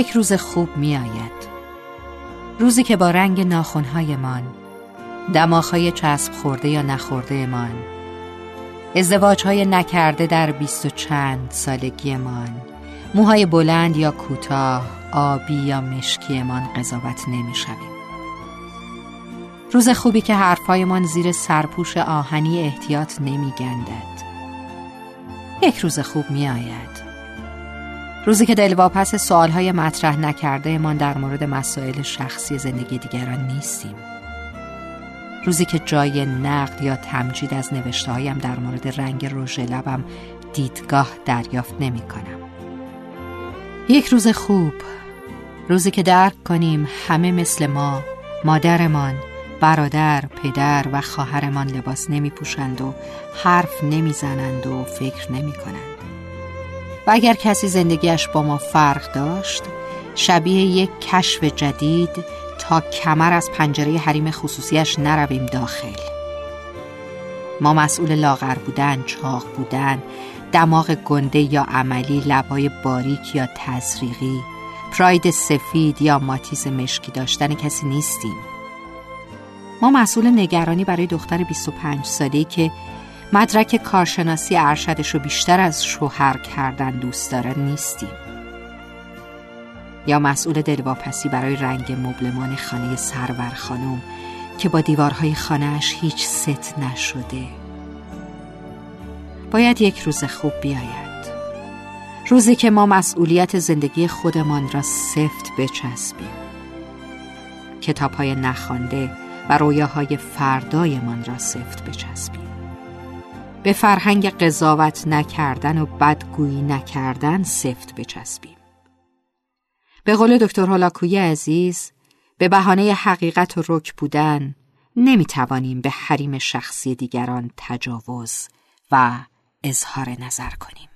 یک روز خوب می آید روزی که با رنگ ناخونهایمان دماغهای چسب خورده یا نخورده من ازدواج های نکرده در بیست و چند سالگیمان موهای بلند یا کوتاه آبی یا مشکیمان قضاوت نمی شویم. روز خوبی که حرفهایمان زیر سرپوش آهنی احتیاط نمی گندد. یک روز خوب می آید. روزی که دلواپس سوالهای مطرح نکرده من در مورد مسائل شخصی زندگی دیگران نیستیم. روزی که جای نقد یا تمجید از نوشته هایم در مورد رنگ رژ لبم دیدگاه دریافت نمی کنم. یک روز خوب روزی که درک کنیم همه مثل ما مادرمان برادر، پدر و خواهرمان لباس نمی پوشند و حرف نمی زنند و فکر نمی کنند. اگر کسی زندگیش با ما فرق داشت شبیه یک کشف جدید تا کمر از پنجره حریم خصوصیش نرویم داخل ما مسئول لاغر بودن، چاق بودن، دماغ گنده یا عملی، لبای باریک یا تزریقی، پراید سفید یا ماتیز مشکی داشتن کسی نیستیم. ما مسئول نگرانی برای دختر 25 ساله‌ای که مدرک کارشناسی ارشدش رو بیشتر از شوهر کردن دوست داره نیستیم. یا مسئول دلواپسی برای رنگ مبلمان خانه سرور خانم که با دیوارهای خانهش هیچ ست نشده. باید یک روز خوب بیاید. روزی که ما مسئولیت زندگی خودمان را سفت بچسبیم. کتاب های نخوانده و رویاهای فردایمان را سفت بچسبیم. به فرهنگ قضاوت نکردن و بدگویی نکردن سفت بچسبیم. به قول دکتر هولاکوی عزیز به بهانه حقیقت و رک بودن نمی توانیم به حریم شخصی دیگران تجاوز و اظهار نظر کنیم.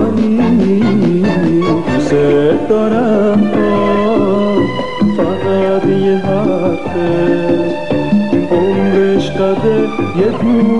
پوشانی دوست دارم فقط یه حرفه عمرش قده یه پول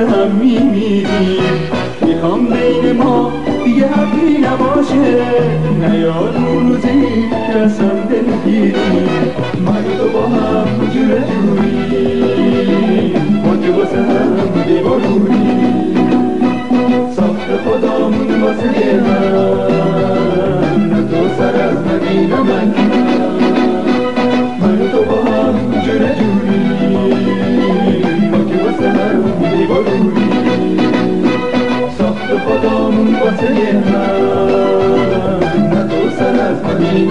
واسه هم میمیریم می‌خوام بین ما دیگه حرفی نباشه. نیاد اون روزی که اصلا دلگیریم من تو با هم جوره جوری. ما که واسه هم دیواروریم ساخت خدامون واسه من. یار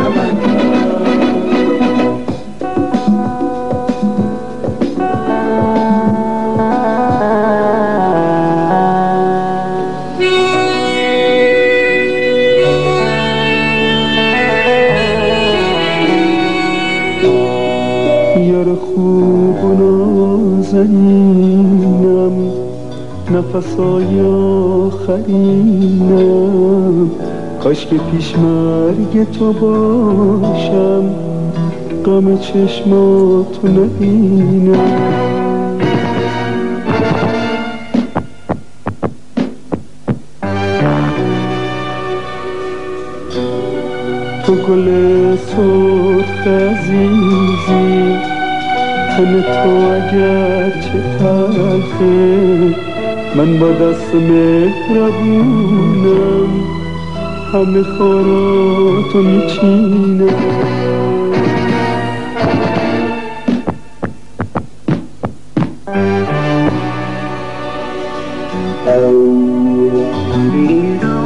خوب و نازنینم نفسای آخرینم. کاش که پیش مرگ تو باشم. غم چشماتو نبینم. تو گل سرخ عزیزی. تن تو اگر چه تلخه من با دست مهربونم. همه خاراتو میچینه. Thank